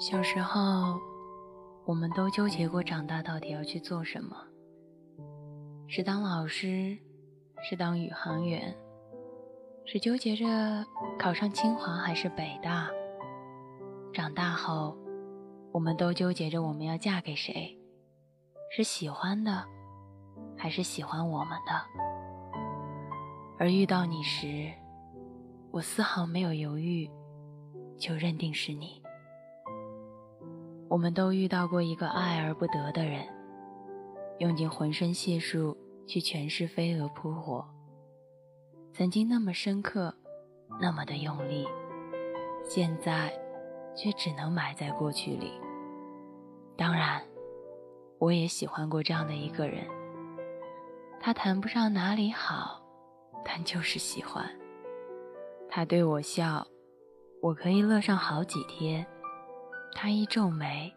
小时候，我们都纠结过长大到底要去做什么：是当老师，是当宇航员，是纠结着考上清华还是北大。长大后，我们都纠结着我们要嫁给谁，是喜欢的，还是喜欢我们的。而遇到你时，我丝毫没有犹豫，就认定是你。我们都遇到过一个爱而不得的人，用尽浑身解数去诠释飞蛾扑火，曾经那么深刻，那么的用力，现在却只能埋在过去里。当然，我也喜欢过这样的一个人，他谈不上哪里好，但就是喜欢。他对我笑，我可以乐上好几天。他一皱眉，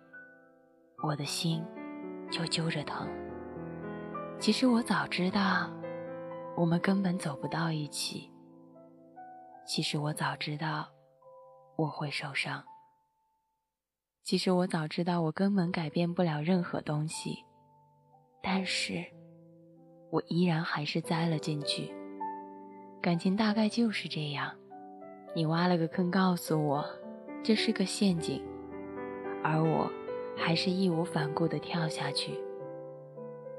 我的心就揪着疼。其实我早知道，我们根本走不到一起。其实我早知道，我会受伤。其实我早知道，我根本改变不了任何东西。但是，我依然还是栽了进去。感情大概就是这样，你挖了个坑，告诉我这是个陷阱。而我，还是义无反顾地跳下去。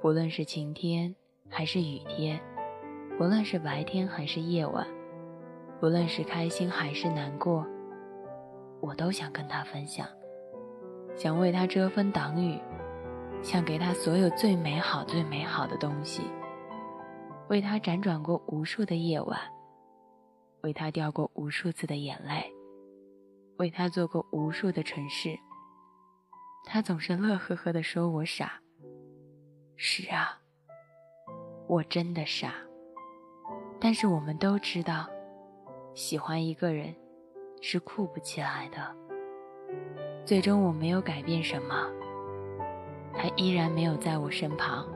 不论是晴天还是雨天，不论是白天还是夜晚，不论是开心还是难过，我都想跟他分享，想为他遮风挡雨，想给他所有最美好、最美好的东西，为他辗转过无数的夜晚，为他掉过无数次的眼泪，为他做过无数的蠢事。他总是乐呵呵地说：“我傻。”是啊，我真的傻。但是我们都知道，喜欢一个人是酷不起来的。最终我没有改变什么，他依然没有在我身旁，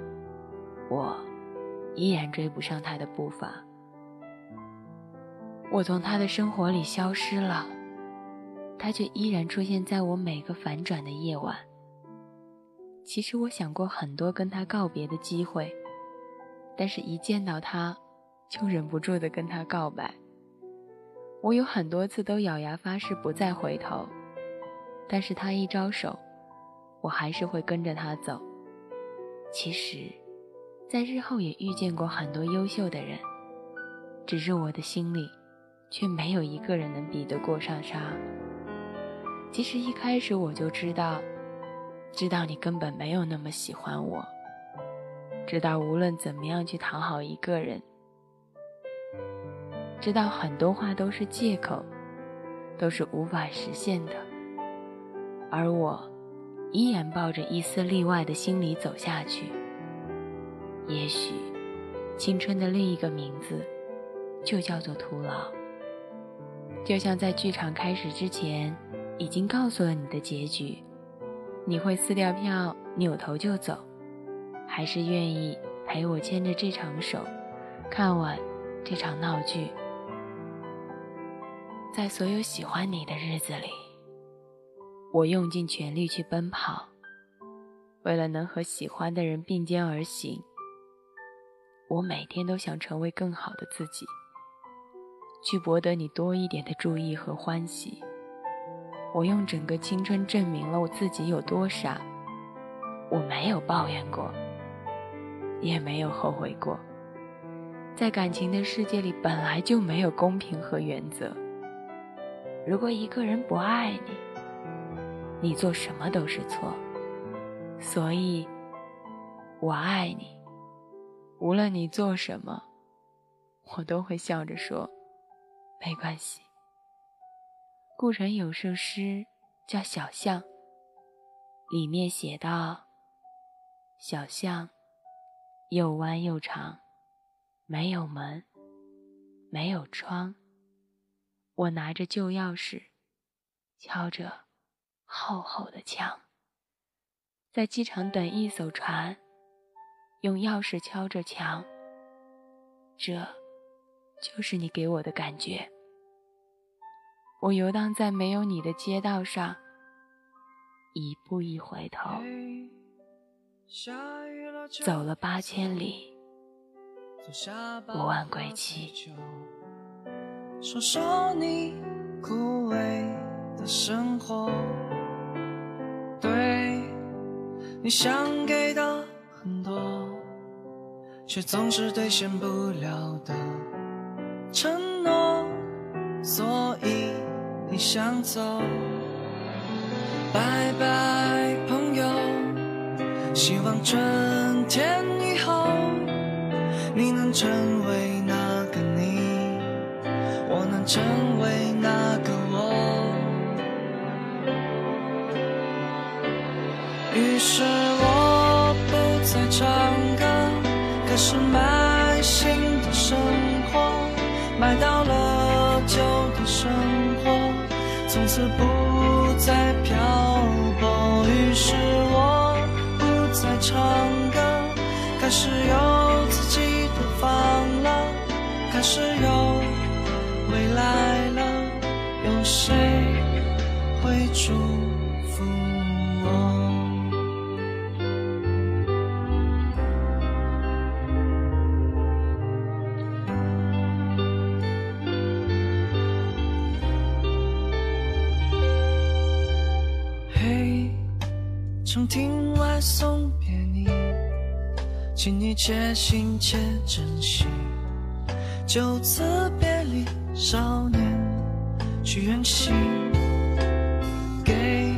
我依然追不上他的步伐。我从他的生活里消失了。他却依然出现在我每个反转的夜晚。其实我想过很多跟他告别的机会，但是一见到他，就忍不住的跟他告白。我有很多次都咬牙发誓不再回头，但是他一招手，我还是会跟着他走。其实，在日后也遇见过很多优秀的人，只是我的心里，却没有一个人能比得过上他。其实一开始我就知道，知道你根本没有那么喜欢我，知道无论怎么样去讨好一个人，知道很多话都是借口，都是无法实现的，而我依然抱着一丝例外的心理走下去。也许，青春的另一个名字，就叫做徒劳。就像在剧场开始之前。已经告诉了你的结局，你会撕掉票扭头就走，还是愿意陪我牵着这场手，看完这场闹剧？在所有喜欢你的日子里，我用尽全力去奔跑，为了能和喜欢的人并肩而行。我每天都想成为更好的自己，去博得你多一点的注意和欢喜。我用整个青春证明了我自己有多傻，我没有抱怨过，也没有后悔过。在感情的世界里，本来就没有公平和原则。如果一个人不爱你，你做什么都是错。所以，我爱你，无论你做什么，我都会笑着说，没关系。顾城有首诗叫《小巷》，里面写道：“小巷又弯又长，没有门，没有窗。我拿着旧钥匙，敲着厚厚的墙，在机场等一艘船，用钥匙敲着墙。这，就是你给我的感觉。”我游荡在没有你的街道上，一步一回头，走了八千里，不问归期。说说你枯萎的生活，对你想给的很多，却总是兑现不了的承诺，所想走。拜拜，朋友。希望春天以后，你能成为那个你，我能成为那个我。于是我不再唱歌，开始从此不再飘长亭外送别你，请你且行且珍惜。就此别离，少年去远行，给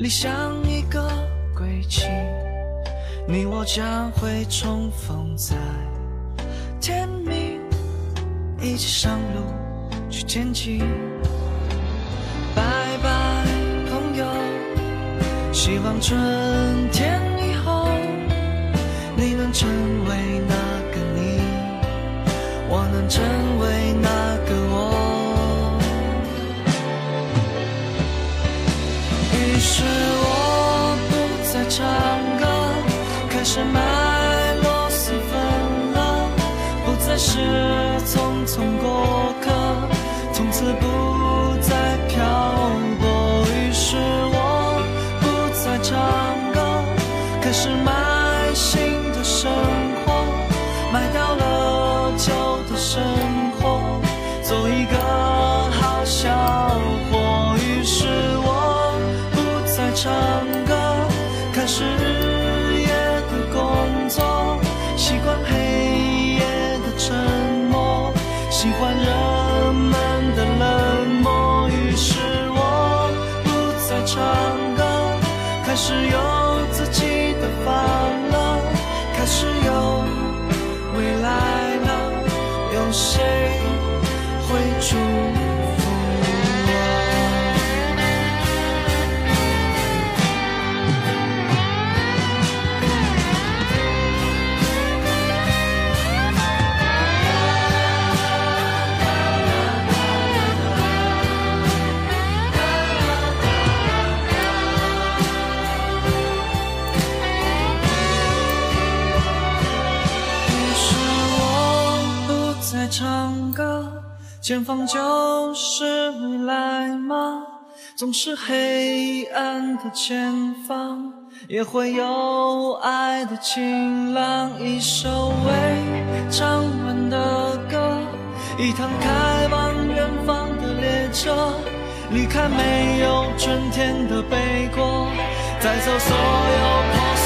理想一个归期。你我将会重逢在天明，一起上路去前进。希望春天以后，你能成为那个你，我能成为那个我。于是开始有前方就是未来吗？总是黑暗的前方，也会有爱的晴朗。一首未唱完的歌，一趟开往远方的列车，离开没有春天的北国，带走所有破碎。